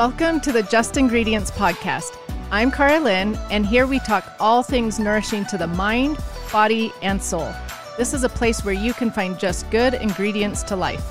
Welcome to the Just Ingredients Podcast. I'm Cara Lynn, and here we talk all things nourishing to the mind, body, and soul. This is a place where you can find just good ingredients to life.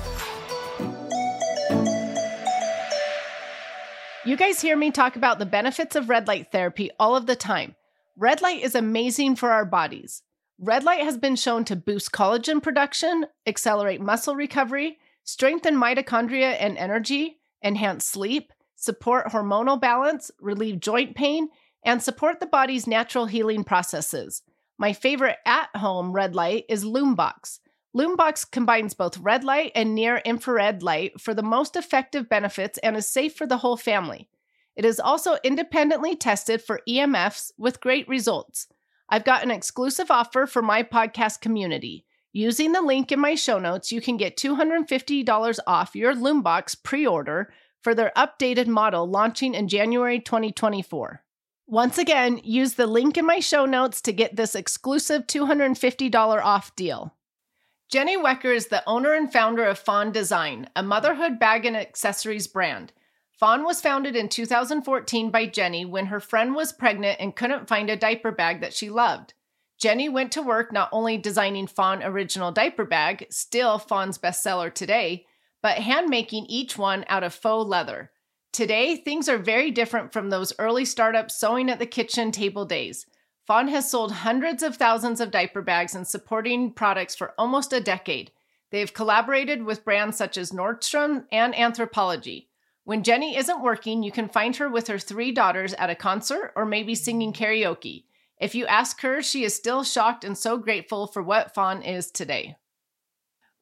You guys hear me talk about the benefits of red light therapy all of the time. Red light is amazing for our bodies. Red light has been shown to boost collagen production, accelerate muscle recovery, strengthen mitochondria and energy, enhance sleep, support hormonal balance, relieve joint pain, and support the body's natural healing processes. My favorite at home red light is Lumebox. Lumebox combines both red light and near infrared light for the most effective benefits and is safe for the whole family. It is also independently tested for EMFs with great results. I've got an exclusive offer for my podcast community. Using the link in my show notes, you can get $250 off your Lumebox pre order for their updated model launching in January 2024. Once again, use the link in my show notes to get this exclusive $250 off deal. Jenny Wecker is the owner and founder of Fawn Design, a motherhood bag and accessories brand. Fawn was founded in 2014 by Jenny when her friend was pregnant and couldn't find a diaper bag that she loved. Jenny went to work not only designing Fawn original diaper bag, still Fawn's bestseller today, but hand making each one out of faux leather. Today, things are very different from those early startup sewing at the kitchen table days. Fawn has sold hundreds of thousands of diaper bags and supporting products for almost a decade. They have collaborated with brands such as Nordstrom and Anthropologie. When Jenny isn't working, you can find her with her three daughters at a concert or maybe singing karaoke. If you ask her, she is still shocked and so grateful for what Fawn is today.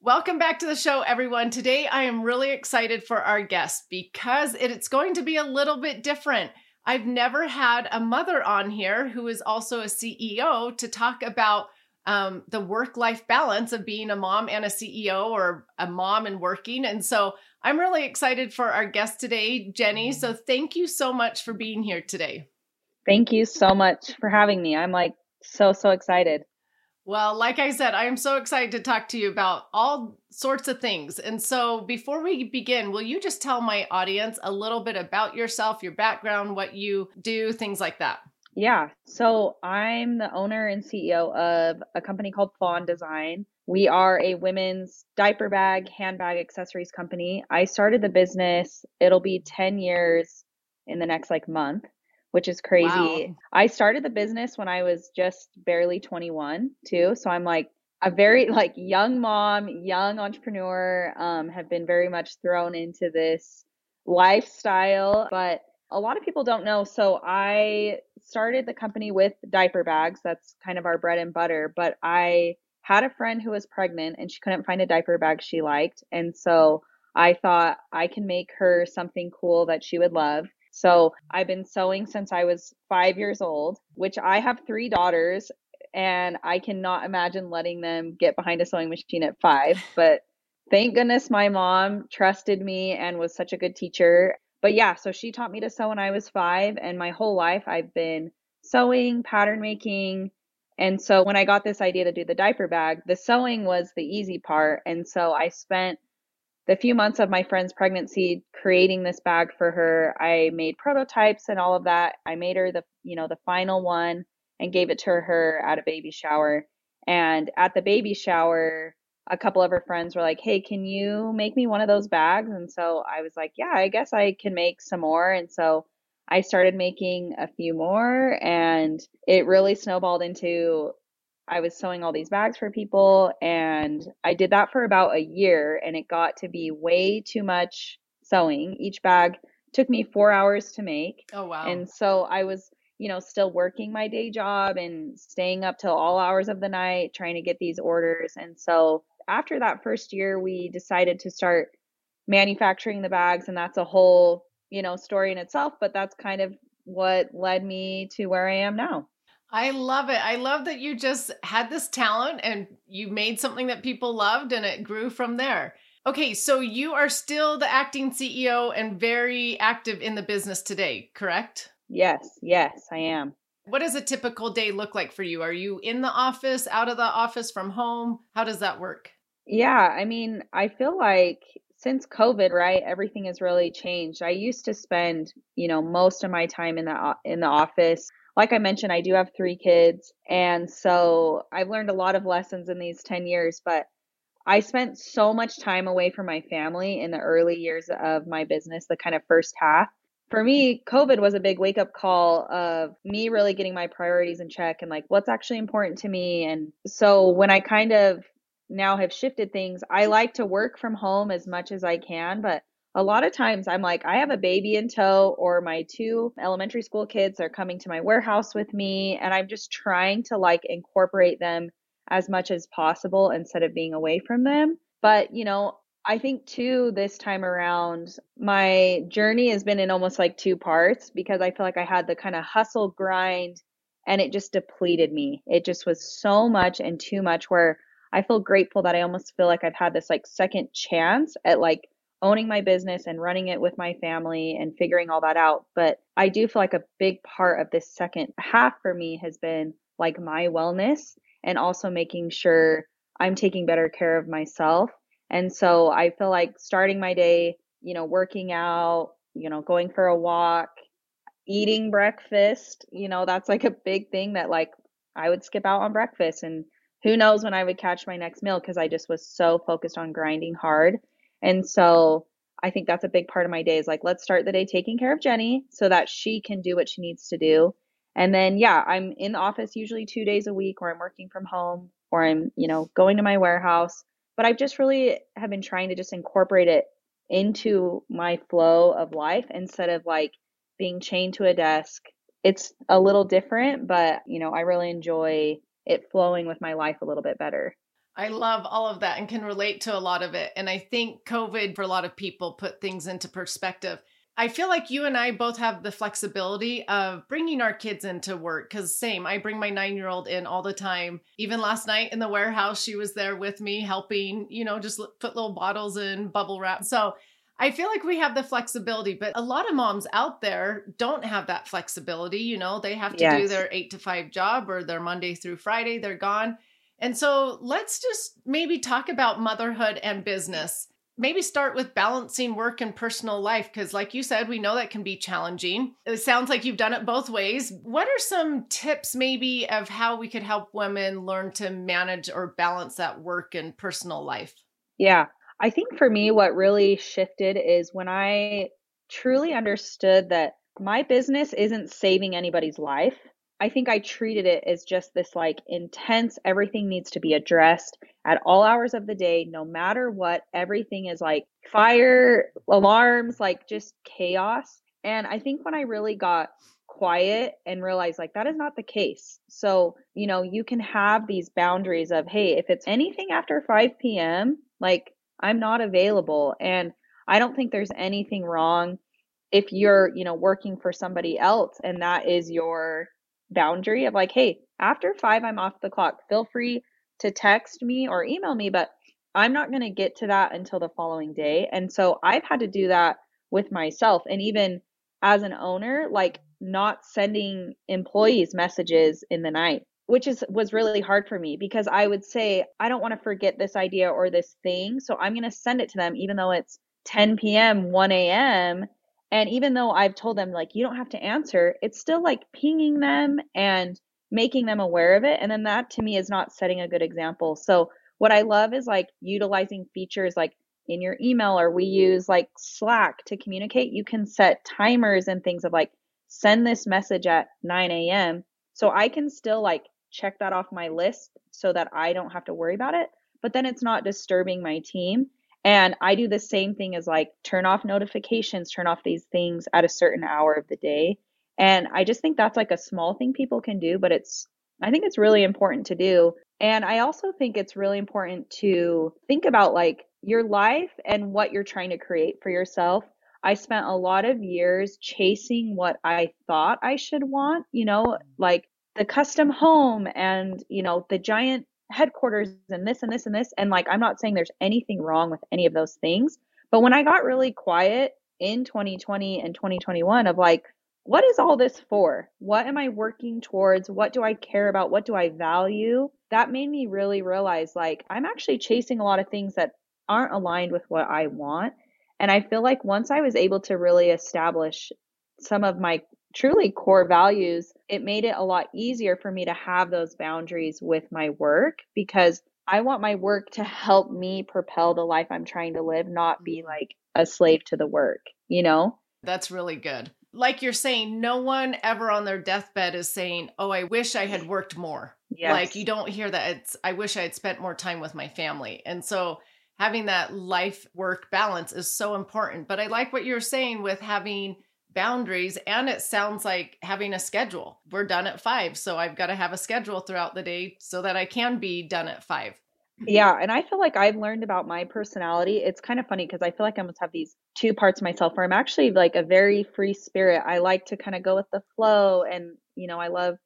Welcome back to the show, everyone. Today I am really excited for our guest because it's going to be a little bit different. I've never had a mother on here who is also a CEO to talk about um, the work life balance of being a mom and a CEO or a mom and working. And so I'm really excited for our guest today, Jenny. So thank you so much for being here today. Thank you so much for having me. I'm like so, so excited. Well, like I said, I am so excited to talk to you about all sorts of things. And so, before we begin, will you just tell my audience a little bit about yourself, your background, what you do, things like that? Yeah. So, I'm the owner and CEO of a company called Fawn Design. We are a women's diaper bag, handbag accessories company. I started the business, it'll be 10 years in the next like month which is crazy. Wow. I started the business when I was just barely 21 too. So I'm like a very like young mom, young entrepreneur, um, have been very much thrown into this lifestyle, but a lot of people don't know. So I started the company with diaper bags. That's kind of our bread and butter. But I had a friend who was pregnant and she couldn't find a diaper bag she liked. And so I thought I can make her something cool that she would love. So I've been sewing since I was five years old, which I have three daughters, and I cannot imagine letting them get behind a sewing machine at five. But thank goodness my mom trusted me and was such a good teacher. But yeah, so she taught me to sew when I was five, and my whole life I've been sewing, pattern making. And so when I got this idea to do the diaper bag, the sewing was the easy part. And so I spent the few months of my friend's pregnancy creating this bag for her i made prototypes and all of that. I made her the you know the final one and gave it to her at a baby shower. And at the baby shower a couple of her friends were like hey can you make me one of those bags? And so i was like yeah i guess i can make some more. And so i started making a few more and it really snowballed into I was sewing all these bags for people and I did that for about a year and it got to be way too much sewing. Each bag took me 4 hours to make. Oh wow. And so I was, you know, still working my day job and staying up till all hours of the night trying to get these orders. And so after that first year we decided to start manufacturing the bags and that's a whole, you know, story in itself, but that's kind of what led me to where I am now. I love it. I love that you just had this talent and you made something that people loved and it grew from there. Okay, so you are still the acting CEO and very active in the business today, correct? Yes, yes, I am. What does a typical day look like for you? Are you in the office, out of the office, from home? How does that work? Yeah, I mean, I feel like since COVID, right, everything has really changed. I used to spend, you know, most of my time in the in the office. Like I mentioned, I do have 3 kids, and so I've learned a lot of lessons in these 10 years, but I spent so much time away from my family in the early years of my business, the kind of first half. For me, COVID was a big wake up call of me really getting my priorities in check and like what's actually important to me. And so when I kind of now have shifted things. I like to work from home as much as I can, but a lot of times I'm like, I have a baby in tow, or my two elementary school kids are coming to my warehouse with me, and I'm just trying to like incorporate them as much as possible instead of being away from them. But, you know, I think too, this time around, my journey has been in almost like two parts because I feel like I had the kind of hustle grind and it just depleted me. It just was so much and too much where I feel grateful that I almost feel like I've had this like second chance at like owning my business and running it with my family and figuring all that out. But I do feel like a big part of this second half for me has been like my wellness and also making sure I'm taking better care of myself. And so I feel like starting my day, you know, working out, you know, going for a walk, eating breakfast, you know, that's like a big thing that like I would skip out on breakfast and who knows when I would catch my next meal because I just was so focused on grinding hard. And so I think that's a big part of my day is like, let's start the day taking care of Jenny so that she can do what she needs to do. And then, yeah, I'm in the office usually two days a week or I'm working from home or I'm, you know, going to my warehouse. But I've just really have been trying to just incorporate it into my flow of life instead of like being chained to a desk. It's a little different, but, you know, I really enjoy it flowing with my life a little bit better. I love all of that and can relate to a lot of it. And I think COVID, for a lot of people, put things into perspective. I feel like you and I both have the flexibility of bringing our kids into work because, same, I bring my nine year old in all the time. Even last night in the warehouse, she was there with me helping, you know, just put little bottles in bubble wrap. So I feel like we have the flexibility, but a lot of moms out there don't have that flexibility. You know, they have to yes. do their eight to five job or their Monday through Friday, they're gone. And so let's just maybe talk about motherhood and business. Maybe start with balancing work and personal life, because, like you said, we know that can be challenging. It sounds like you've done it both ways. What are some tips, maybe, of how we could help women learn to manage or balance that work and personal life? Yeah. I think for me, what really shifted is when I truly understood that my business isn't saving anybody's life. I think I treated it as just this like intense, everything needs to be addressed at all hours of the day, no matter what. Everything is like fire alarms, like just chaos. And I think when I really got quiet and realized like that is not the case. So, you know, you can have these boundaries of, hey, if it's anything after 5 p.m., like I'm not available. And I don't think there's anything wrong if you're, you know, working for somebody else and that is your boundary of like, hey, after five, I'm off the clock. Feel free to text me or email me, but I'm not going to get to that until the following day. And so I've had to do that with myself. And even as an owner, like not sending employees messages in the night which is was really hard for me because I would say I don't want to forget this idea or this thing, so I'm going to send it to them even though it's 10 p.m., 1 a.m. And even though I've told them like you don't have to answer, it's still like pinging them and making them aware of it. And then that to me is not setting a good example. So what I love is like utilizing features like in your email or we use like Slack to communicate. You can set timers and things of like send this message at 9 a.m. So I can still like check that off my list so that I don't have to worry about it. But then it's not disturbing my team. And I do the same thing as like turn off notifications, turn off these things at a certain hour of the day. And I just think that's like a small thing people can do, but it's, I think it's really important to do. And I also think it's really important to think about like your life and what you're trying to create for yourself. I spent a lot of years chasing what I thought I should want, you know, like the custom home and you know the giant headquarters and this and this and this and like i'm not saying there's anything wrong with any of those things but when i got really quiet in 2020 and 2021 of like what is all this for? What am i working towards? What do i care about? What do i value? That made me really realize like i'm actually chasing a lot of things that aren't aligned with what I want. And I feel like once I was able to really establish some of my truly core values, it made it a lot easier for me to have those boundaries with my work because I want my work to help me propel the life I'm trying to live, not be mm-hmm. like a slave to the work, you know? That's really good. Like you're saying, no one ever on their deathbed is saying, Oh, I wish I had worked more. Yes. Like you don't hear that. It's, I wish I had spent more time with my family. And so having that life work balance is so important. But I like what you're saying with having boundaries and it sounds like having a schedule. We're done at 5, so I've got to have a schedule throughout the day so that I can be done at 5. Yeah, and I feel like I've learned about my personality. It's kind of funny because I feel like I almost have these two parts of myself where I'm actually like a very free spirit. I like to kind of go with the flow and, you know, I love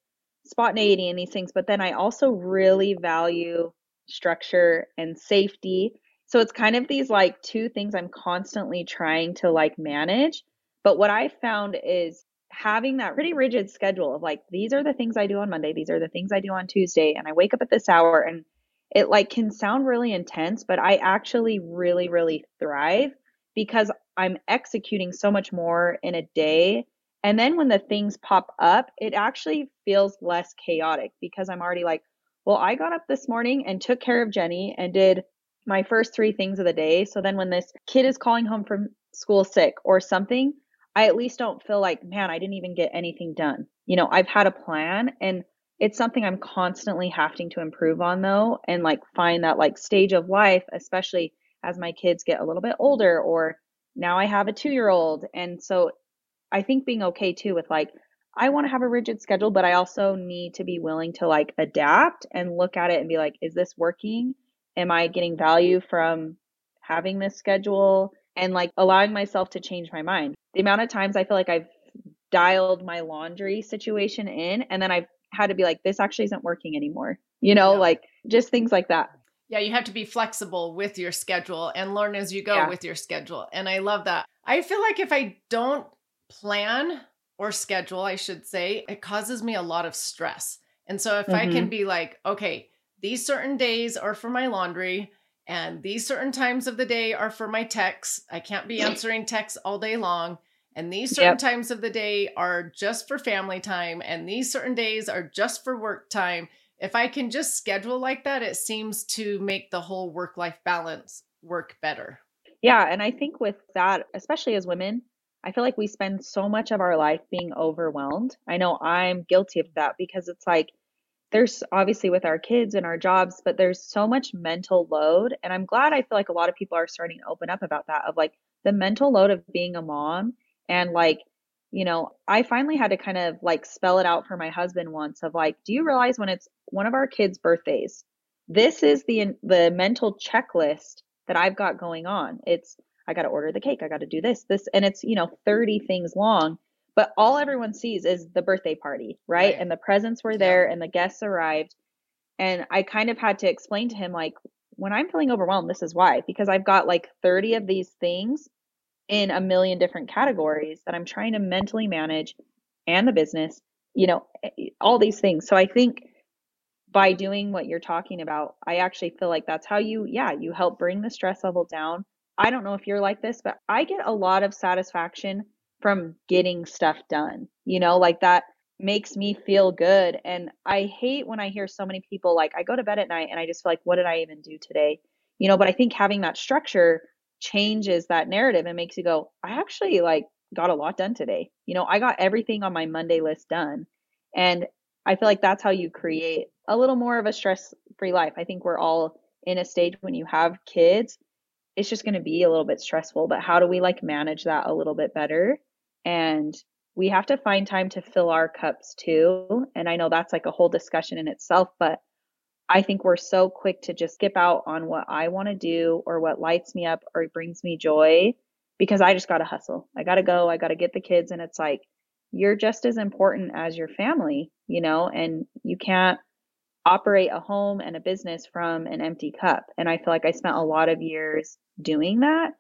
spontaneity and these things, but then I also really value structure and safety. So it's kind of these like two things I'm constantly trying to like manage. But what I found is having that pretty rigid schedule of like, these are the things I do on Monday, these are the things I do on Tuesday, and I wake up at this hour and it like can sound really intense, but I actually really, really thrive because I'm executing so much more in a day. And then when the things pop up, it actually feels less chaotic because I'm already like, well, I got up this morning and took care of Jenny and did my first three things of the day. So then when this kid is calling home from school sick or something, I at least don't feel like, man, I didn't even get anything done. You know, I've had a plan and it's something I'm constantly having to improve on though and like find that like stage of life, especially as my kids get a little bit older or now I have a 2-year-old and so I think being okay too with like I want to have a rigid schedule but I also need to be willing to like adapt and look at it and be like is this working? Am I getting value from having this schedule? And like allowing myself to change my mind. The amount of times I feel like I've dialed my laundry situation in and then I've had to be like, this actually isn't working anymore. You know, yeah. like just things like that. Yeah, you have to be flexible with your schedule and learn as you go yeah. with your schedule. And I love that. I feel like if I don't plan or schedule, I should say, it causes me a lot of stress. And so if mm-hmm. I can mm-hmm. be like, okay, these certain days are for my laundry, and these certain times of the day are for my texts. I can't be answering texts all day long. And these certain yep. times of the day are just for family time. And these certain days are just for work time. If I can just schedule like that, it seems to make the whole work life balance work better. Yeah. And I think with that, especially as women, I feel like we spend so much of our life being overwhelmed. I know I'm guilty of that because it's like, there's obviously with our kids and our jobs, but there's so much mental load. And I'm glad I feel like a lot of people are starting to open up about that of like the mental load of being a mom. And like, you know, I finally had to kind of like spell it out for my husband once of like, do you realize when it's one of our kids' birthdays, this is the the mental checklist that I've got going on. It's I got to order the cake, I got to do this, this, and it's you know 30 things long but all everyone sees is the birthday party, right? right. And the presents were there yeah. and the guests arrived. And I kind of had to explain to him, like, when I'm feeling overwhelmed, this is why, because I've got like 30 of these things in a million different categories that I'm trying to mentally manage and the business, you know, eh, all these things. So I think by doing what you're talking about, I actually feel like that's how you, yeah, you help bring the stress level down. I don't know if you're like this, but I get a lot of satisfaction from getting stuff done. You know, like that makes me feel good. And I hate when I hear so many people like, I go to bed at night and I just feel like, what did I even do today? You know, but I think having that structure changes that narrative and makes you go, I actually like got a lot done today. You know, I got everything on my Monday list done. And I feel like that's how you create a little more of a stress free life. I think we're all in a stage when you have kids, it's just going to be a little bit stressful, but how do we like manage that a little bit better? And we have to find time to fill our cups too. And I know that's like a whole discussion in itself, but I think we're so quick to just skip out on what I want to do or what lights me up or brings me joy because I just got to hustle. I got to go, I got to get the kids. And it's like, you're just as important as your family, you know, and you can't operate a home and a business from an empty cup. And I feel like I spent a lot of years doing that.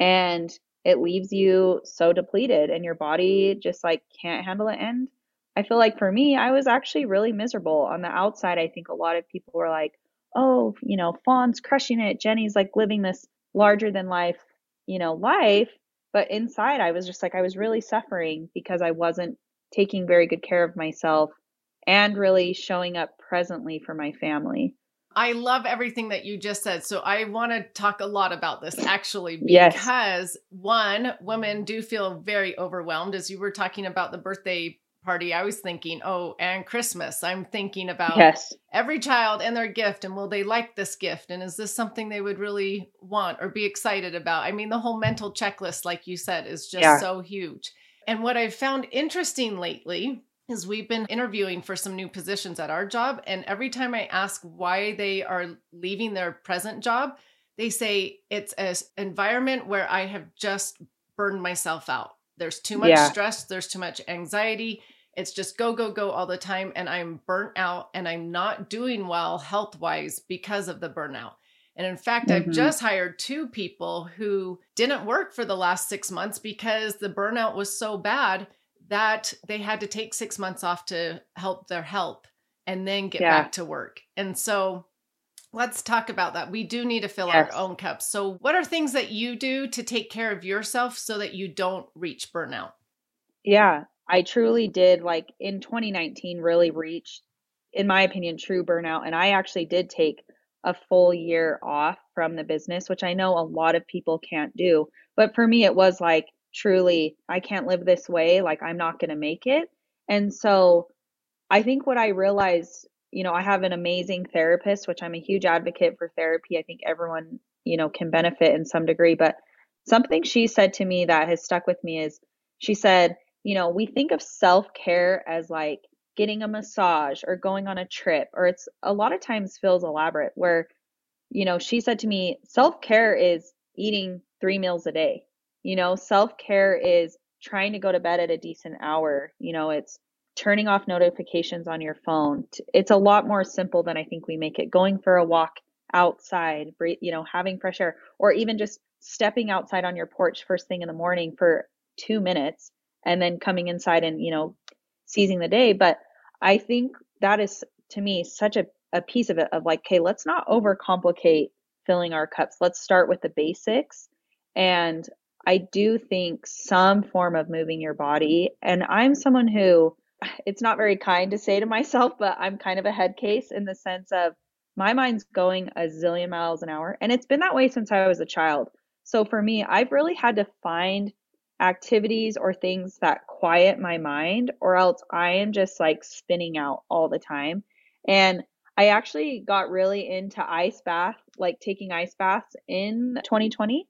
And it leaves you so depleted and your body just like can't handle it. And I feel like for me, I was actually really miserable on the outside. I think a lot of people were like, oh, you know, Fawn's crushing it. Jenny's like living this larger than life, you know, life. But inside, I was just like, I was really suffering because I wasn't taking very good care of myself and really showing up presently for my family. I love everything that you just said. So I want to talk a lot about this actually because yes. one, women do feel very overwhelmed as you were talking about the birthday party. I was thinking, oh, and Christmas. I'm thinking about yes. every child and their gift and will they like this gift and is this something they would really want or be excited about? I mean, the whole mental checklist like you said is just yeah. so huge. And what I've found interesting lately is we've been interviewing for some new positions at our job and every time i ask why they are leaving their present job they say it's an environment where i have just burned myself out there's too much yeah. stress there's too much anxiety it's just go go go all the time and i'm burnt out and i'm not doing well health wise because of the burnout and in fact, mm-hmm. I've just hired two people who didn't work for the last six months because the burnout was so bad that they had to take six months off to help their help and then get yeah. back to work. And so let's talk about that. We do need to fill yes. our own cups. So, what are things that you do to take care of yourself so that you don't reach burnout? Yeah, I truly did, like in 2019, really reach, in my opinion, true burnout. And I actually did take a full year off from the business, which I know a lot of people can't do. But for me, it was like, truly, I can't live this way. Like, I'm not going to make it. And so I think what I realized, you know, I have an amazing therapist, which I'm a huge advocate for therapy. I think everyone, you know, can benefit in some degree. But something she said to me that has stuck with me is she said, you know, we think of self care as like getting a massage or going on a trip, or it's a lot of times feels elaborate, where, you know, she said to me, self care is eating three meals a day you know, self care is trying to go to bed at a decent hour. You know, it's turning off notifications on your phone. It's a lot more simple than I think we make it. Going for a walk outside, you know, having fresh air, or even just stepping outside on your porch first thing in the morning for two minutes and then coming inside and, you know, seizing the day. But I think that is to me such a, a piece of it of like, okay, let's not overcomplicate filling our cups. Let's start with the basics. And I do think some form of moving your body, and I'm someone who it's not very kind to say to myself, but I'm kind of a head case in the sense of my mind's going a zillion miles an hour. And it's been that way since I was a child. So for me, I've really had to find activities or things that quiet my mind, or else I am just like spinning out all the time. And I actually got really into ice bath, like taking ice baths in 2020.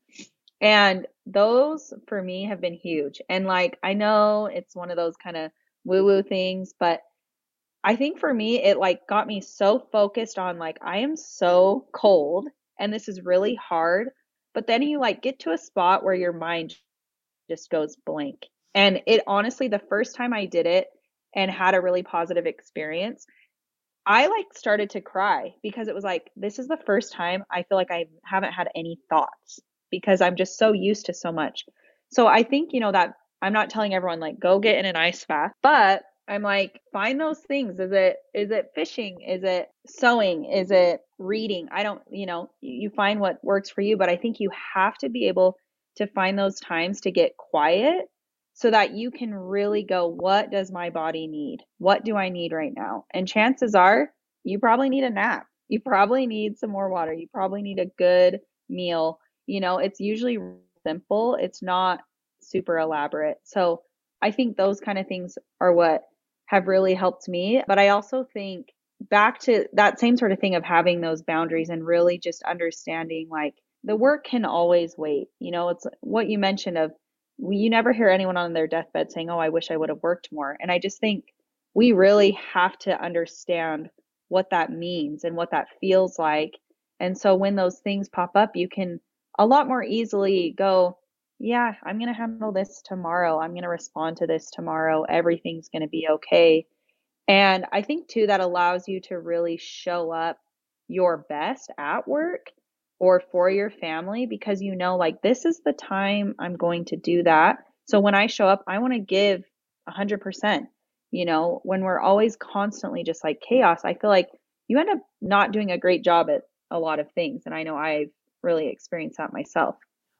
And those for me have been huge. And like, I know it's one of those kind of woo woo things, but I think for me, it like got me so focused on like, I am so cold and this is really hard. But then you like get to a spot where your mind just goes blank. And it honestly, the first time I did it and had a really positive experience, I like started to cry because it was like, this is the first time I feel like I haven't had any thoughts because I'm just so used to so much. So I think, you know, that I'm not telling everyone like go get in an ice bath, but I'm like find those things. Is it is it fishing? Is it sewing? Is it reading? I don't, you know, you find what works for you, but I think you have to be able to find those times to get quiet so that you can really go what does my body need? What do I need right now? And chances are you probably need a nap. You probably need some more water. You probably need a good meal you know, it's usually simple, it's not super elaborate. So I think those kind of things are what have really helped me. But I also think back to that same sort of thing of having those boundaries and really just understanding like the work can always wait. You know, it's what you mentioned of you never hear anyone on their deathbed saying, Oh, I wish I would have worked more. And I just think we really have to understand what that means and what that feels like. And so when those things pop up, you can a lot more easily go, yeah, I'm going to handle this tomorrow. I'm going to respond to this tomorrow. Everything's going to be okay. And I think too, that allows you to really show up your best at work or for your family because you know, like, this is the time I'm going to do that. So when I show up, I want to give 100%. You know, when we're always constantly just like chaos, I feel like you end up not doing a great job at a lot of things. And I know I've really experience that myself.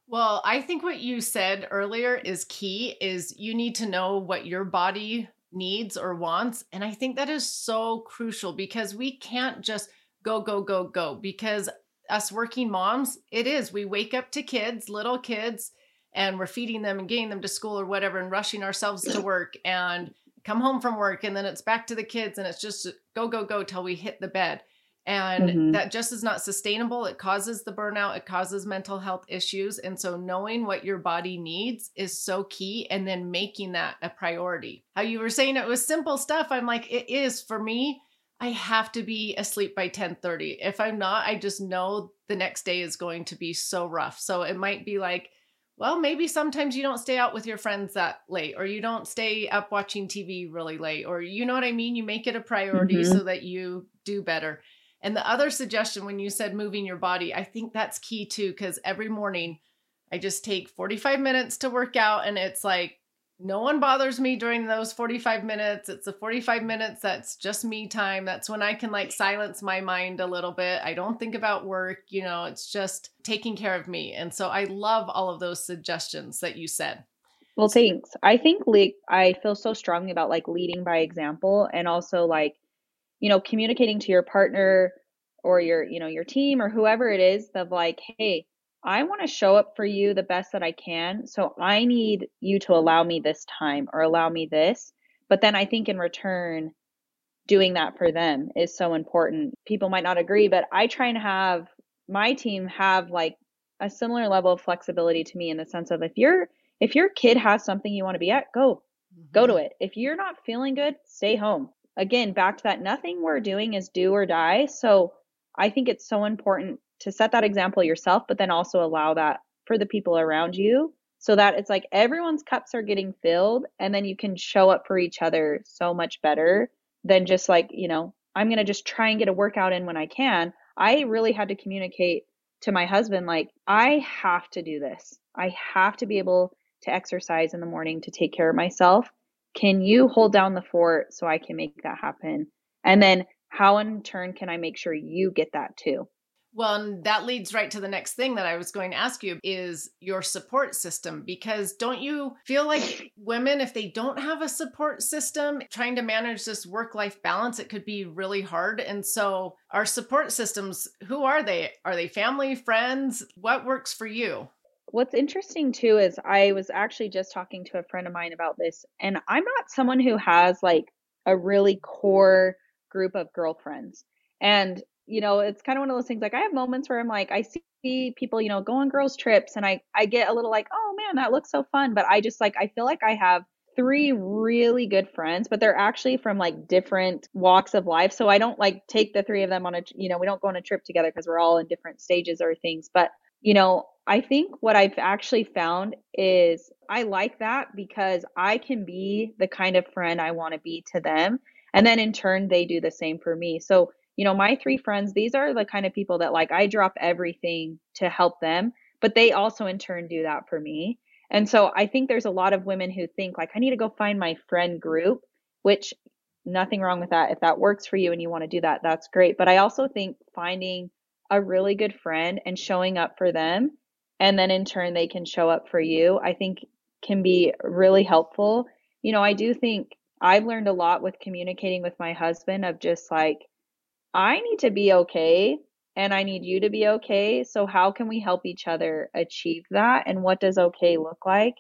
Well, I think what you said earlier is key is you need to know what your body needs or wants and I think that is so crucial because we can't just go go go go because us working moms, it is we wake up to kids, little kids and we're feeding them and getting them to school or whatever and rushing ourselves to work and come home from work and then it's back to the kids and it's just go go go till we hit the bed and mm-hmm. that just is not sustainable it causes the burnout it causes mental health issues and so knowing what your body needs is so key and then making that a priority how you were saying it was simple stuff i'm like it is for me i have to be asleep by 10:30 if i'm not i just know the next day is going to be so rough so it might be like well, maybe sometimes you don't stay out with your friends that late, or you don't stay up watching TV really late, or you know what I mean? You make it a priority mm-hmm. so that you do better. And the other suggestion when you said moving your body, I think that's key too, because every morning I just take 45 minutes to work out, and it's like no one bothers me during those 45 minutes. It's the 45 minutes that's just me time. That's when I can like silence my mind a little bit. I don't think about work, you know, it's just taking care of me. And so I love all of those suggestions that you said. Well, thanks. I think like I feel so strongly about like leading by example and also like you know communicating to your partner or your you know your team or whoever it is of like hey I want to show up for you the best that I can. So I need you to allow me this time or allow me this. But then I think in return, doing that for them is so important. People might not agree, but I try and have my team have like a similar level of flexibility to me in the sense of if you're if your kid has something you want to be at, go. Mm-hmm. Go to mm-hmm. it. If you're not feeling good, stay home. Again, back to that nothing we're doing is do or die. So I think it's so important to set that example yourself, but then also allow that for the people around you so that it's like everyone's cups are getting filled and then you can show up for each other so much better than just like, you know, I'm going to just try and get a workout in when I can. I really had to communicate to my husband like I have to do this. I have to be able to exercise in the morning to take care of myself. Can you hold down the fort so I can make that happen? And then how in turn can I make sure you get that too? Well, that leads right to the next thing that I was going to ask you is your support system. Because don't you feel like women, if they don't have a support system, trying to manage this work life balance, it could be really hard. And so, our support systems, who are they? Are they family, friends? What works for you? What's interesting too is I was actually just talking to a friend of mine about this, and I'm not someone who has like a really core group of girlfriends. And you know, it's kind of one of those things like I have moments where I'm like, I see people, you know, go on girls' trips and I, I get a little like, oh man, that looks so fun. But I just like, I feel like I have three really good friends, but they're actually from like different walks of life. So I don't like take the three of them on a, you know, we don't go on a trip together because we're all in different stages or things. But, you know, I think what I've actually found is I like that because I can be the kind of friend I want to be to them. And then in turn, they do the same for me. So you know, my three friends, these are the kind of people that like I drop everything to help them, but they also in turn do that for me. And so I think there's a lot of women who think like I need to go find my friend group, which nothing wrong with that. If that works for you and you want to do that, that's great. But I also think finding a really good friend and showing up for them and then in turn they can show up for you, I think can be really helpful. You know, I do think I've learned a lot with communicating with my husband of just like I need to be okay and I need you to be okay. So, how can we help each other achieve that? And what does okay look like?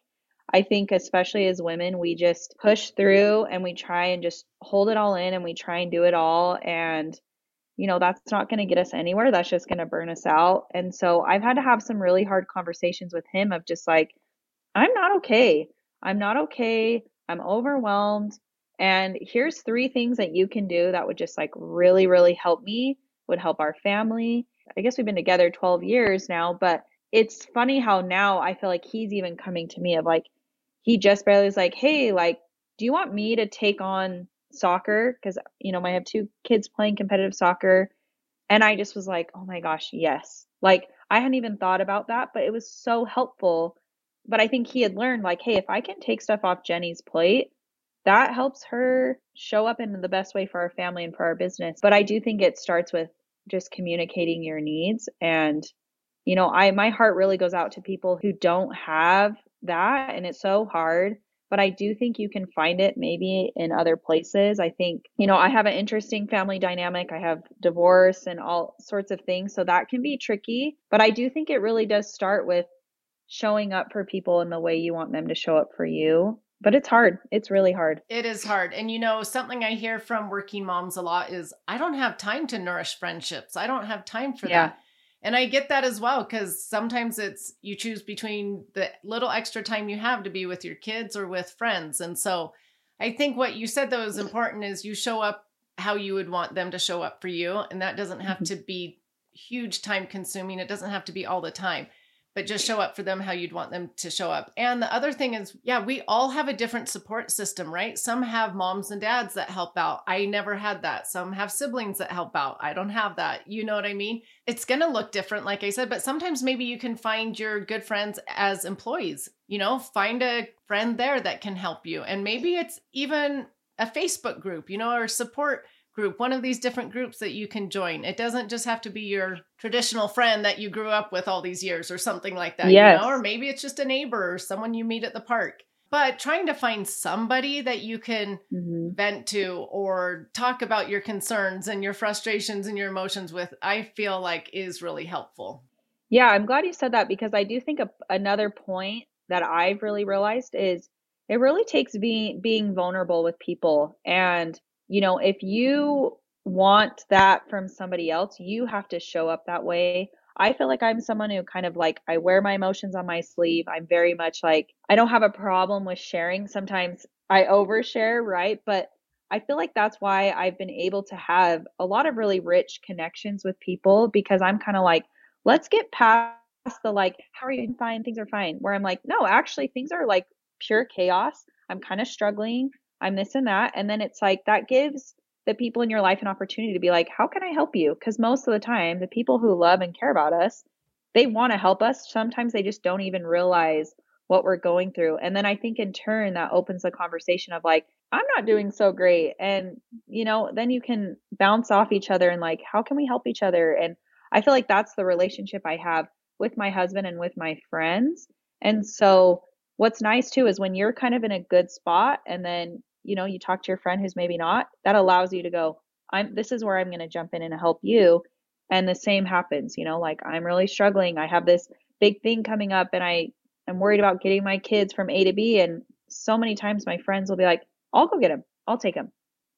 I think, especially as women, we just push through and we try and just hold it all in and we try and do it all. And, you know, that's not going to get us anywhere. That's just going to burn us out. And so, I've had to have some really hard conversations with him of just like, I'm not okay. I'm not okay. I'm overwhelmed. And here's three things that you can do that would just like really, really help me, would help our family. I guess we've been together 12 years now, but it's funny how now I feel like he's even coming to me of like, he just barely is like, hey, like, do you want me to take on soccer? Because, you know, I have two kids playing competitive soccer. And I just was like, oh my gosh, yes. Like, I hadn't even thought about that, but it was so helpful. But I think he had learned, like, hey, if I can take stuff off Jenny's plate, that helps her show up in the best way for our family and for our business. But I do think it starts with just communicating your needs and you know, I my heart really goes out to people who don't have that and it's so hard but I do think you can find it maybe in other places. I think, you know, I have an interesting family dynamic. I have divorce and all sorts of things. So that can be tricky. But I do think it really does start with showing up for people in the way you want them to show up for you. But it's hard. It's really hard. It is hard. And you know, something I hear from working moms a lot is I don't have time to nourish friendships. I don't have time for yeah. that. And I get that as well because sometimes it's you choose between the little extra time you have to be with your kids or with friends. And so I think what you said though is important is you show up how you would want them to show up for you. And that doesn't have mm-hmm. to be huge time consuming. It doesn't have to be all the time but just show up for them how you'd want them to show up. And the other thing is, yeah, we all have a different support system, right? Some have moms and dads that help out. I never had that. Some have siblings that help out. I don't have that. You know what I mean? It's going to look different, like I said, but sometimes maybe you can find your good friends as employees. You know, find a friend there that can help you. And maybe it's even a Facebook group, you know, or support group, one of these different groups that you can join. It doesn't just have to be your traditional friend that you grew up with all these years or something like that, yes. you know, or maybe it's just a neighbor or someone you meet at the park. But trying to find somebody that you can mm-hmm. vent to or talk about your concerns and your frustrations and your emotions with, I feel like is really helpful. Yeah, I'm glad you said that because I do think a, another point that I've really realized is it really takes being being vulnerable with people and you know, if you want that from somebody else, you have to show up that way. I feel like I'm someone who kind of like I wear my emotions on my sleeve. I'm very much like I don't have a problem with sharing. Sometimes I overshare, right? But I feel like that's why I've been able to have a lot of really rich connections with people because I'm kind of like, let's get past the like, how are you fine? Things are fine. Where I'm like, no, actually, things are like pure chaos. I'm kind of struggling. I'm this and that. And then it's like that gives the people in your life an opportunity to be like, how can I help you? Because most of the time, the people who love and care about us, they want to help us. Sometimes they just don't even realize what we're going through. And then I think in turn, that opens the conversation of like, I'm not doing so great. And, you know, then you can bounce off each other and like, how can we help each other? And I feel like that's the relationship I have with my husband and with my friends. And so, what's nice too is when you're kind of in a good spot and then you know you talk to your friend who's maybe not that allows you to go i'm this is where i'm going to jump in and help you. And the same happens you know like i'm really struggling i have this big thing coming up and i i'm worried about getting my kids from a to b and so many times my friends will be like i'll go get them i'll take them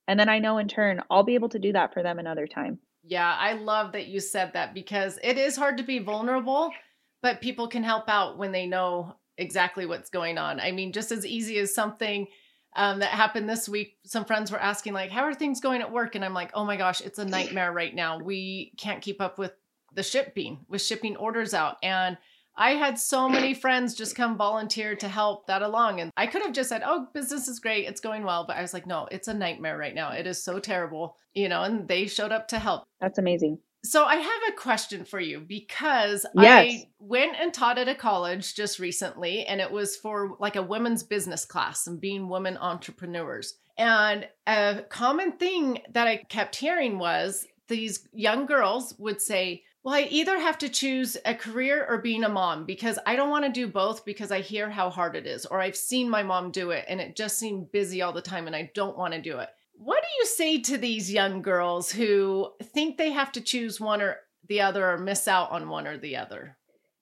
and then i know in turn i'll be able to do that for them another time. Yeah i love that you said that because it is hard to be vulnerable but people can help out when they know exactly what's going on. I mean just as easy as something um, that happened this week. Some friends were asking, like, how are things going at work? And I'm like, oh my gosh, it's a nightmare right now. We can't keep up with the shipping, with shipping orders out. And I had so many friends just come volunteer to help that along. And I could have just said, oh, business is great. It's going well. But I was like, no, it's a nightmare right now. It is so terrible, you know, and they showed up to help. That's amazing. So I have a question for you because yes. I went and taught at a college just recently and it was for like a women's business class and being women entrepreneurs. And a common thing that I kept hearing was these young girls would say, well, I either have to choose a career or being a mom because I don't want to do both because I hear how hard it is, or I've seen my mom do it and it just seemed busy all the time and I don't want to do it. What do you say to these young girls who think they have to choose one or the other or miss out on one or the other?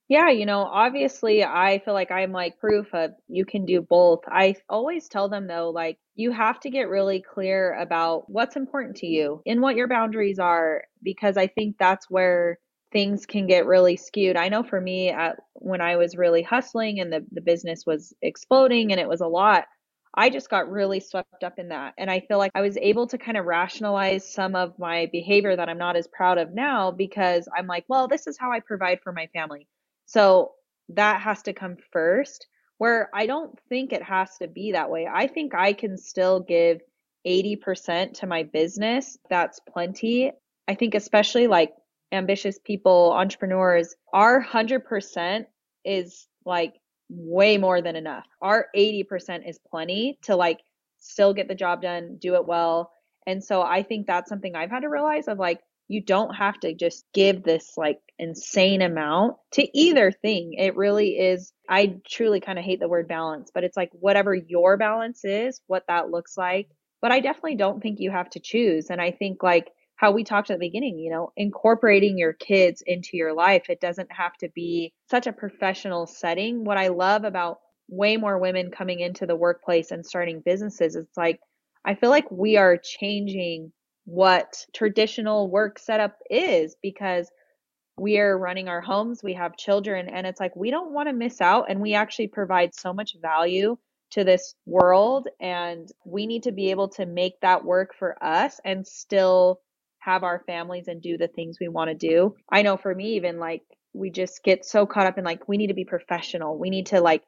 Yeah, you know, obviously, I feel like I'm like proof of you can do both. I always tell them though, like, you have to get really clear about what's important to you and what your boundaries are, because I think that's where things can get really skewed. I know for me, at, when I was really hustling and the, the business was exploding and it was a lot, I just got really swept up in that. And I feel like I was able to kind of rationalize some of my behavior that I'm not as proud of now because I'm like, well, this is how I provide for my family. So that has to come first, where I don't think it has to be that way. I think I can still give 80% to my business. That's plenty. I think, especially like ambitious people, entrepreneurs, our 100% is like way more than enough. Our 80% is plenty to like still get the job done, do it well. And so I think that's something I've had to realize of like, you don't have to just give this like insane amount to either thing. It really is. I truly kind of hate the word balance, but it's like whatever your balance is, what that looks like. But I definitely don't think you have to choose. And I think like how we talked at the beginning, you know, incorporating your kids into your life, it doesn't have to be such a professional setting. What I love about way more women coming into the workplace and starting businesses, it's like, I feel like we are changing what traditional work setup is because we are running our homes, we have children, and it's like we don't want to miss out. And we actually provide so much value to this world, and we need to be able to make that work for us and still have our families and do the things we want to do. I know for me, even like we just get so caught up in like, we need to be professional, we need to like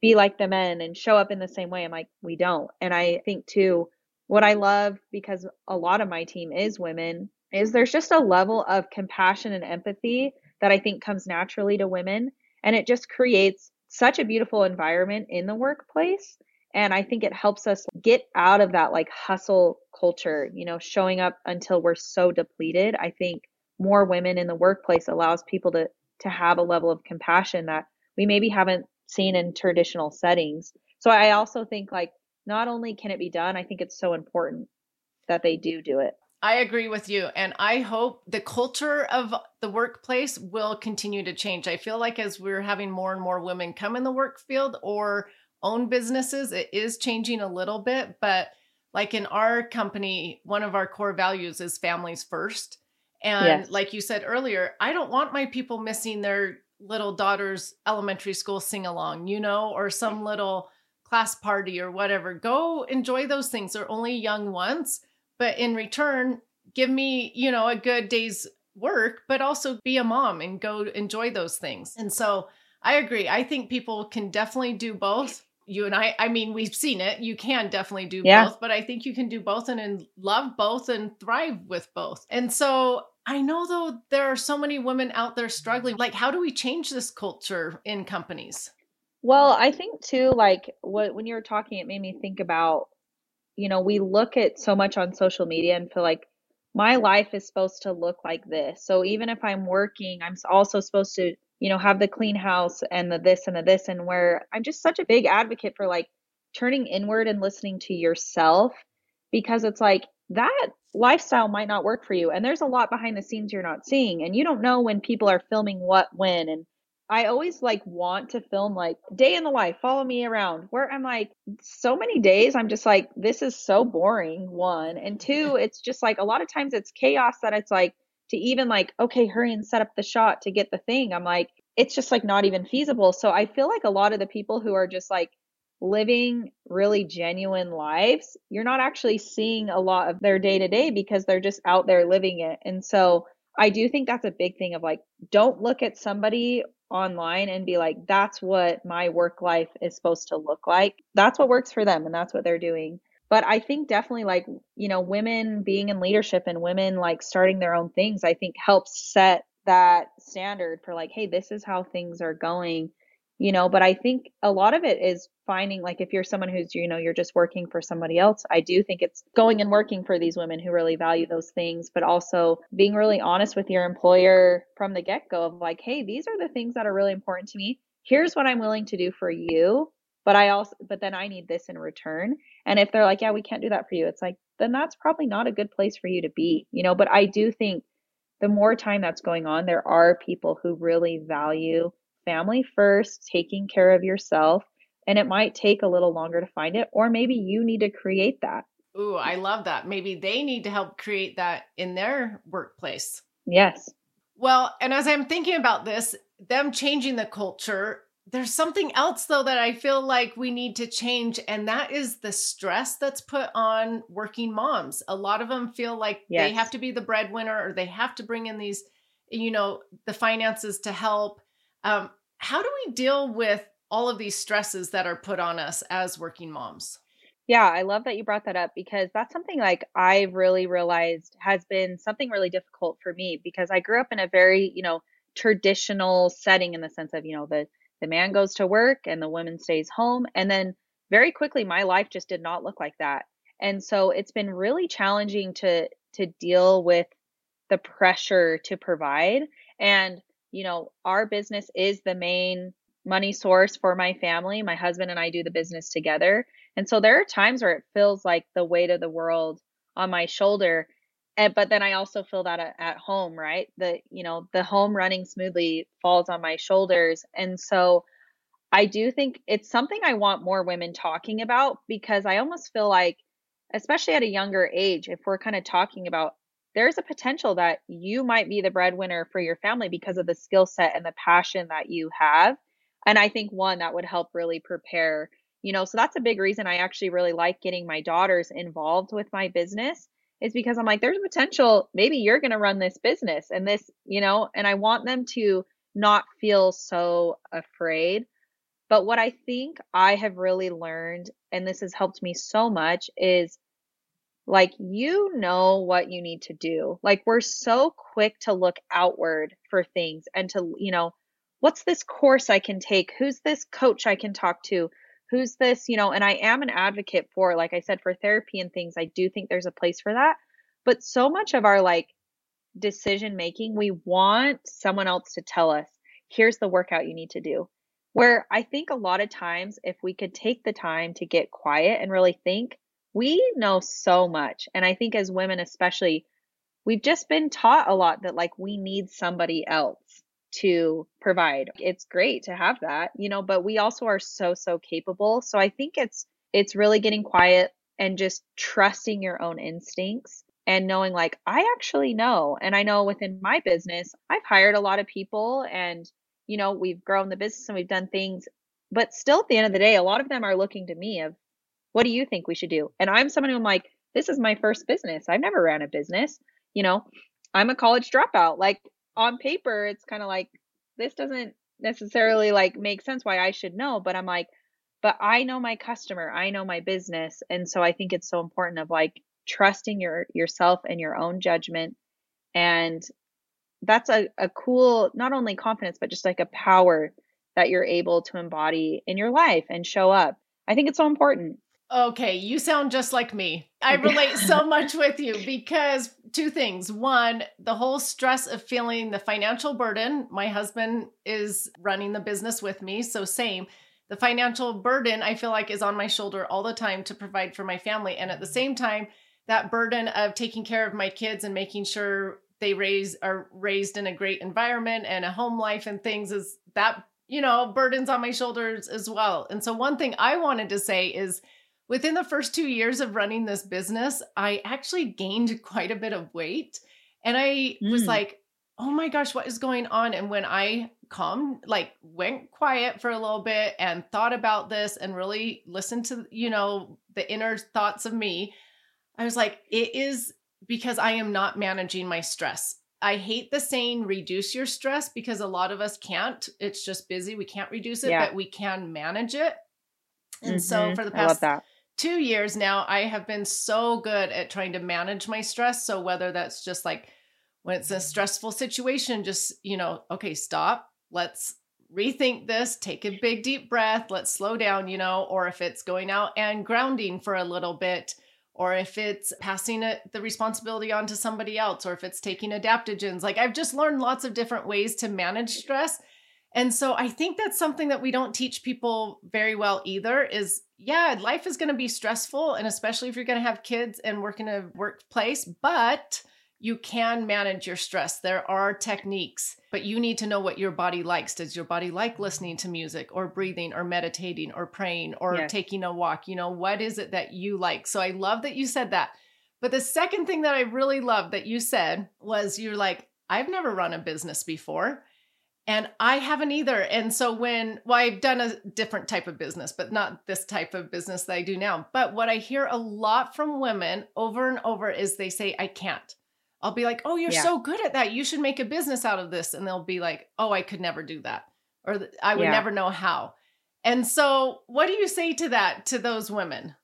be like the men and show up in the same way. I'm like, we don't. And I think too, what I love because a lot of my team is women is there's just a level of compassion and empathy that I think comes naturally to women and it just creates such a beautiful environment in the workplace and I think it helps us get out of that like hustle culture, you know, showing up until we're so depleted. I think more women in the workplace allows people to to have a level of compassion that we maybe haven't seen in traditional settings. So I also think like not only can it be done, I think it's so important that they do do it. I agree with you. And I hope the culture of the workplace will continue to change. I feel like as we're having more and more women come in the work field or own businesses, it is changing a little bit. But like in our company, one of our core values is families first. And yes. like you said earlier, I don't want my people missing their little daughter's elementary school sing along, you know, or some mm. little class party or whatever. Go enjoy those things. They're only young once, but in return, give me, you know, a good day's work, but also be a mom and go enjoy those things. And so I agree. I think people can definitely do both. You and I, I mean, we've seen it. You can definitely do yeah. both, but I think you can do both and, and love both and thrive with both. And so I know though there are so many women out there struggling. Like, how do we change this culture in companies? Well, I think too, like what when you were talking, it made me think about, you know, we look at so much on social media and feel like my life is supposed to look like this. So even if I'm working, I'm also supposed to, you know, have the clean house and the this and the this, and where I'm just such a big advocate for like turning inward and listening to yourself because it's like that lifestyle might not work for you. And there's a lot behind the scenes you're not seeing. And you don't know when people are filming what when and I always like want to film like day in the life, follow me around. Where I'm like, so many days, I'm just like, this is so boring. One and two, it's just like a lot of times it's chaos that it's like to even like, okay, hurry and set up the shot to get the thing. I'm like, it's just like not even feasible. So I feel like a lot of the people who are just like living really genuine lives, you're not actually seeing a lot of their day to day because they're just out there living it. And so I do think that's a big thing of like, don't look at somebody online and be like, that's what my work life is supposed to look like. That's what works for them and that's what they're doing. But I think definitely like, you know, women being in leadership and women like starting their own things, I think helps set that standard for like, hey, this is how things are going you know? But i think a lot of it is finding like if you're someone who's you know you're just working for somebody else i do think it's going and working for these women who really value those things but also being really honest with your employer from the get-go of like hey these are the things that are really important to me. Here's what i'm willing to do for you but i also but then i need this in return and if they're like yeah we can't do that for you it's like then that's probably not a good place for you to be you know but i do think the more time that's going on there are people who really value family first, taking care of yourself. And it might take a little longer to find it, or maybe you need to create that. Ooh, I love that. Maybe they need to help create that in their workplace. Yes. Well, and as I'm thinking about this, them changing the culture, there's something else though that I feel like we need to change, and that is the stress that's put on working moms. A lot of them feel like yes. they have to be the breadwinner or they have to bring in these, you know, the finances to help. Um, how do we deal with all of these stresses that are put on us as working moms? Yeah, I love that you brought that up because that's something like I've really realized has been something really difficult for me because I grew up in a very, you know, traditional setting in the sense of, you know, the the man goes to work and the woman stays home and then very quickly my life just did not look like that. And so it's been really challenging to to deal with the pressure to provide. And, you know, our business is the main money source for my family. My husband and I do the business together. And so there are times where it feels like the weight of the world on my shoulder. And, but then I also feel that at, at home, right? The, you know, the home running smoothly falls on my shoulders. And so I do think it's something I want more women talking about because I almost feel like, especially at a younger age, if we're kind of talking about there's a potential that you might be the breadwinner for your family because of the skill set and the passion that you have. And I think one that would help really prepare, you know, so that's a big reason I actually really like getting my daughters involved with my business is because I'm like, there's a potential, maybe you're going to run this business and this, you know, and I want them to not feel so afraid. But what I think I have really learned, and this has helped me so much, is like you know what you need to do. Like we're so quick to look outward for things and to, you know, what's this course I can take? Who's this coach I can talk to? Who's this, you know, and I am an advocate for, like I said, for therapy and things. I do think there's a place for that. But so much of our like decision making, we want someone else to tell us, here's the workout you need to do. Where I think a lot of times, if we could take the time to get quiet and really think, we know so much. And I think as women, especially, we've just been taught a lot that like we need somebody else to provide. It's great to have that, you know, but we also are so so capable. So I think it's it's really getting quiet and just trusting your own instincts and knowing like I actually know and I know within my business I've hired a lot of people and you know we've grown the business and we've done things but still at the end of the day a lot of them are looking to me of what do you think we should do? And I'm someone who I'm like this is my first business. I've never ran a business, you know. I'm a college dropout. Like on paper it's kind of like this doesn't necessarily like make sense why I should know, but I'm like but I know my customer, I know my business, and so I think it's so important of like trusting your yourself and your own judgment and that's a, a cool not only confidence but just like a power that you're able to embody in your life and show up. I think it's so important Okay, you sound just like me. I relate so much with you because two things. One, the whole stress of feeling the financial burden. My husband is running the business with me, so same. The financial burden I feel like is on my shoulder all the time to provide for my family. And at the same time, that burden of taking care of my kids and making sure they raise are raised in a great environment and a home life and things is that, you know, burdens on my shoulders as well. And so one thing I wanted to say is within the first two years of running this business, I actually gained quite a bit of weight. And I mm. was like, oh my gosh, what is going on? And when I calmed, like went quiet for a little bit and thought about this and really listened to, you know, the inner thoughts of me, I was like, it is because I am not managing my stress. I hate the saying reduce your stress because a lot of us can't. It's just busy. We can't reduce it, yeah. but we can manage it. And mm-hmm. so for the past two years now, I have been so good at trying to manage my stress. So whether that's just like when it's a mm. stressful situation, just, you know, okay, stop. Let's rethink this, take a big deep breath, let's slow down, you know, or if it's going out and grounding for a little bit, or if it's passing it, the responsibility on to somebody else, or if it's taking adaptogens. Like I've just learned lots of different ways to manage stress. And so I think that's something that we don't teach people very well either is yeah, life is going to be stressful and especially if you're going to have kids and work in a workplace, but you can manage your stress. There are techniques, but you need to know what your body likes. Does your body like listening to music or breathing or meditating or praying or yes. taking a walk? You know, what is it that you like? So I love that you said that. But the second thing that I really love that you said was you're like, I've never run a business before. And I haven't either. And so when, well, I've done a different type of business, but not this type of business that I do now. But what I hear a lot from women over and over is they say, I can't. I'll be like, oh, you're yeah. so good at that. You should make a business out of this. And they'll be like, oh, I could never do that. Or I would yeah. never know how. And so, what do you say to that, to those women?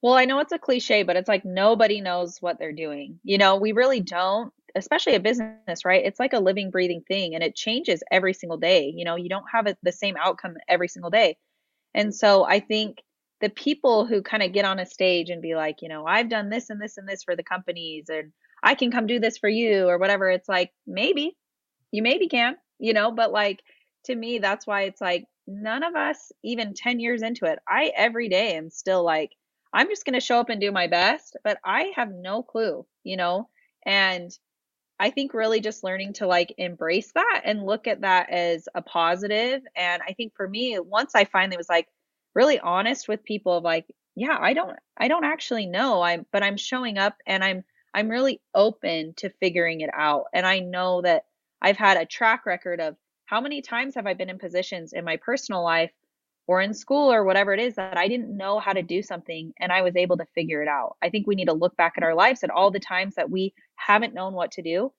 Well, I know it's a cliche, but it's like nobody knows what they're doing. You know, we really don't especially a business, right? It's like a living, breathing thing and it changes every single day. You know, you don't have the same outcome every single day. And so I think the people who kind of get on a stage and be like, you know, I've done this and this and this for the companies and I can come do this for you or whatever. It's like, maybe, you maybe can, you know, but like to me, that's why it's like none of us, even 10 years into it, I every day am still like, I'm just going to show up and do my best, but I have no clue, you know? And I think really just learning to like embrace that and look at that as a positive. And I think for me, once I finally was like really honest with people of like, yeah, I don't I don't actually know. I'm but I'm showing up and I'm I'm really open to figuring it out. And I know that I've had a track record of how many times have I been in positions in my personal life or in school or whatever it is that I didn't know how to do something and I was able to figure it out. I think we need to look back at our lives at all the times that we haven't known what to do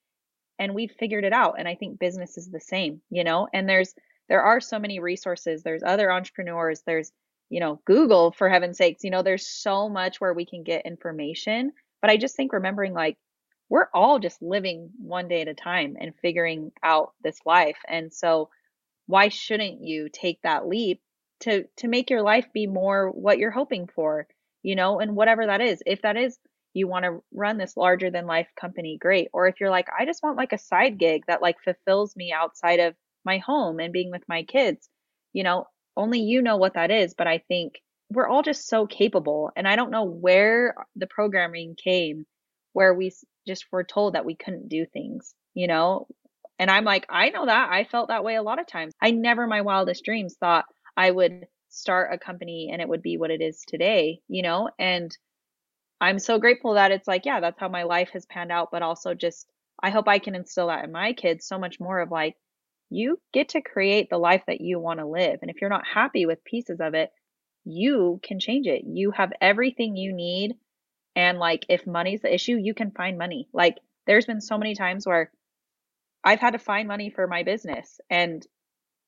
and we've figured it out. And I think business is the same, you know, and there's there are so many resources. There's other entrepreneurs, there's, you know, Google for heaven's sakes, you know, there's so much where we can get information. But I just think remembering like we're all just living one day at a time and figuring out this life. And so why shouldn't you take that leap to to make your life be more what you're hoping for you know and whatever that is. If that is you want to run this larger than life company great. Or if you're like i just want like a side gig that like fulfills me outside of my home and being with my kids you know only you know what that is but i think we're all just so capable. And i don't know where the programming came where we just were told that we couldn't do things you know? And i'm like i know that. I felt that way a lot of times. I never my wildest dreams thought I would start a company and it would be what it is today, you know? And I'm so grateful that it's like, yeah, that's how my life has panned out, but also just I hope I can instill that in my kids so much more of like you get to create the life that you want to live. And if you're not happy with pieces of it, you can change it. You have everything you need. And like if money's the issue, you can find money. Like there's been so many times where I've had to find money for my business and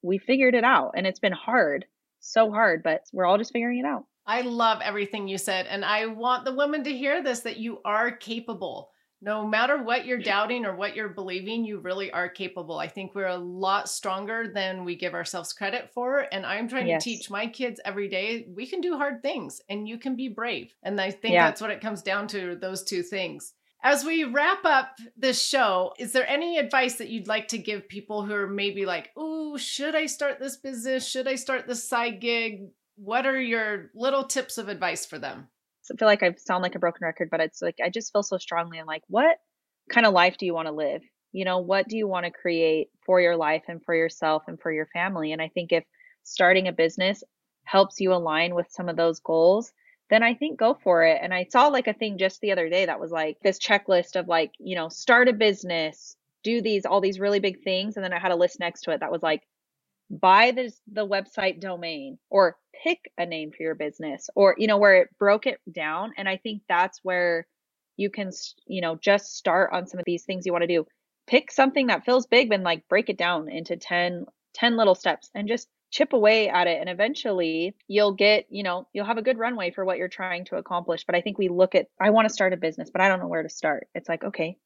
we figured it out and it's been hard, so hard, but we're all just figuring it out. I love everything you said. And I want the women to hear this that you are capable. No matter what you're doubting or what you're believing, you really are capable. I think we're a lot stronger than we give ourselves credit for. And I'm trying yes. to teach my kids every day we can do hard things and you can be brave. And I think yeah. that's what it comes down to those two things. As we wrap up this show, is there any advice that you'd like to give people who are maybe like, "Oh, should I start this business? Should I start this side gig?" What are your little tips of advice for them? I feel like I sound like a broken record, but it's like I just feel so strongly I'm like, what kind of life do you want to live? You know, what do you want to create for your life and for yourself and for your family? And I think if starting a business helps you align with some of those goals, then I think go for it. And I saw like a thing just the other day that was like this checklist of like, you know, start a business, do these, all these really big things. And then I had a list next to it that was like, buy this, the website domain or pick a name for your business or, you know, where it broke it down. And I think that's where you can, you know, just start on some of these things you want to do. Pick something that feels big and like break it down into 10, 10 little steps and just chip away at it and eventually you'll get you know you'll have a good runway for what you're trying to accomplish but i think we look at i want to start a business but i don't know where to start. It's like okay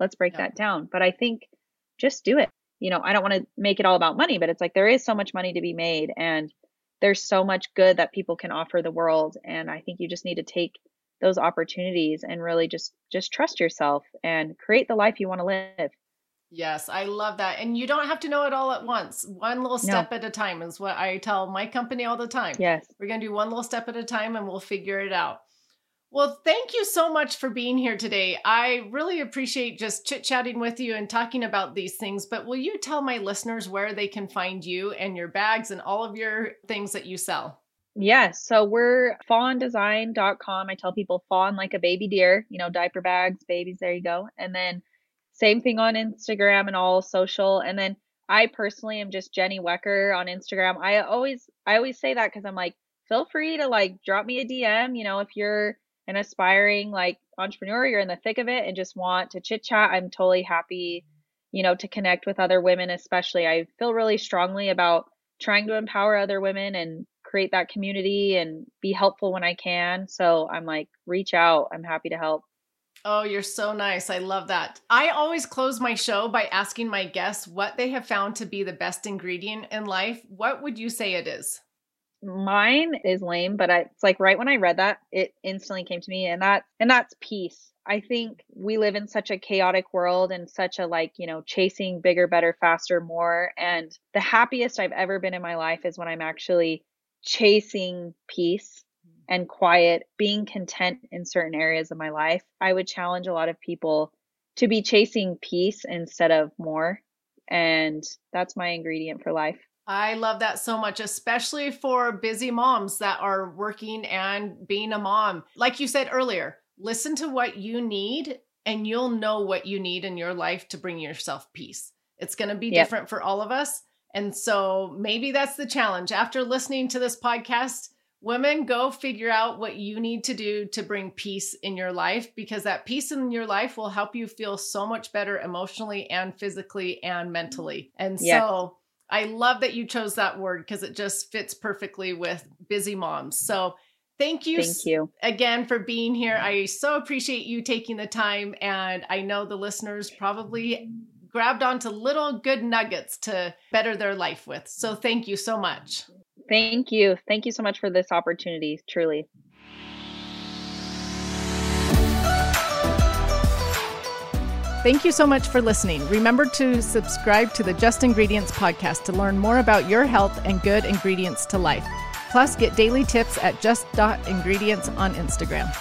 let's break yeah. that down. But i think just do it. You know i don't want to make it all about money but it's like there is so much money to be made and there's so much good that people can offer the world and i think you just need to take those opportunities and really just just trust yourself and create the life you want to live Yes, I love that. And you don't have to know it all at once. One little step no. at a time is what I tell my company all the time. Yes. We're going to do one little step at a time and we'll figure it out. Well, thank you so much for being here today. I really appreciate just chit chatting with you and talking about these things. But will you tell my listeners where they can find you and your bags and all of your things that you sell? Yes. So we're fawndesign.com. I tell people fawn like a baby deer, you know, diaper bags, babies, there you go. And then same thing on Instagram and all social. And then I personally am just Jenny Wecker on Instagram. I always I always say that because I'm like, feel free to like drop me a DM, you know, if you're an aspiring like entrepreneur, you're in the thick of it and just want to chit chat. I'm totally happy, you know, to connect with other women, especially. I feel really strongly about trying to empower other women and create that community and be helpful when I can. So I'm like, reach out. I'm happy to help. Oh, you're so nice. I love that. I always close my show by asking my guests what they have found to be the best ingredient in life. What would you say it is? Mine is lame, but I, it's like right when I read that, it instantly came to me, and that and that's peace. I think we live in such a chaotic world and such a like, you know, chasing bigger, better, faster, more. And the happiest I've ever been in my life is when I'm actually chasing peace and quiet, being content in certain areas of my life. I would challenge a lot of people to be chasing peace instead of more. And that's my ingredient for life. I love that so much, especially for busy moms that are working and being a mom. Like you said earlier, listen to what you need and you'll know what you need in your life to bring yourself peace. It's going to be yep. different for all of us. And so maybe that's the challenge. After listening to this podcast, women go figure out what you need to do to bring peace in your life because that peace in your life will help you feel so much better emotionally and physically and mentally. And yeah. so I love that you chose that word because it just fits perfectly with busy moms. So thank you, thank you again for being here. I so appreciate you taking the time, and I know the listeners probably grabbed onto little good nuggets to better their life with. So thank you so much. Thank you. Thank you so much for this opportunity, truly. Thank you so much for listening. Remember to subscribe to the Just Ingredients podcast to learn more about your health and good ingredients to life. Plus, get daily tips at just.ingredients on Instagram.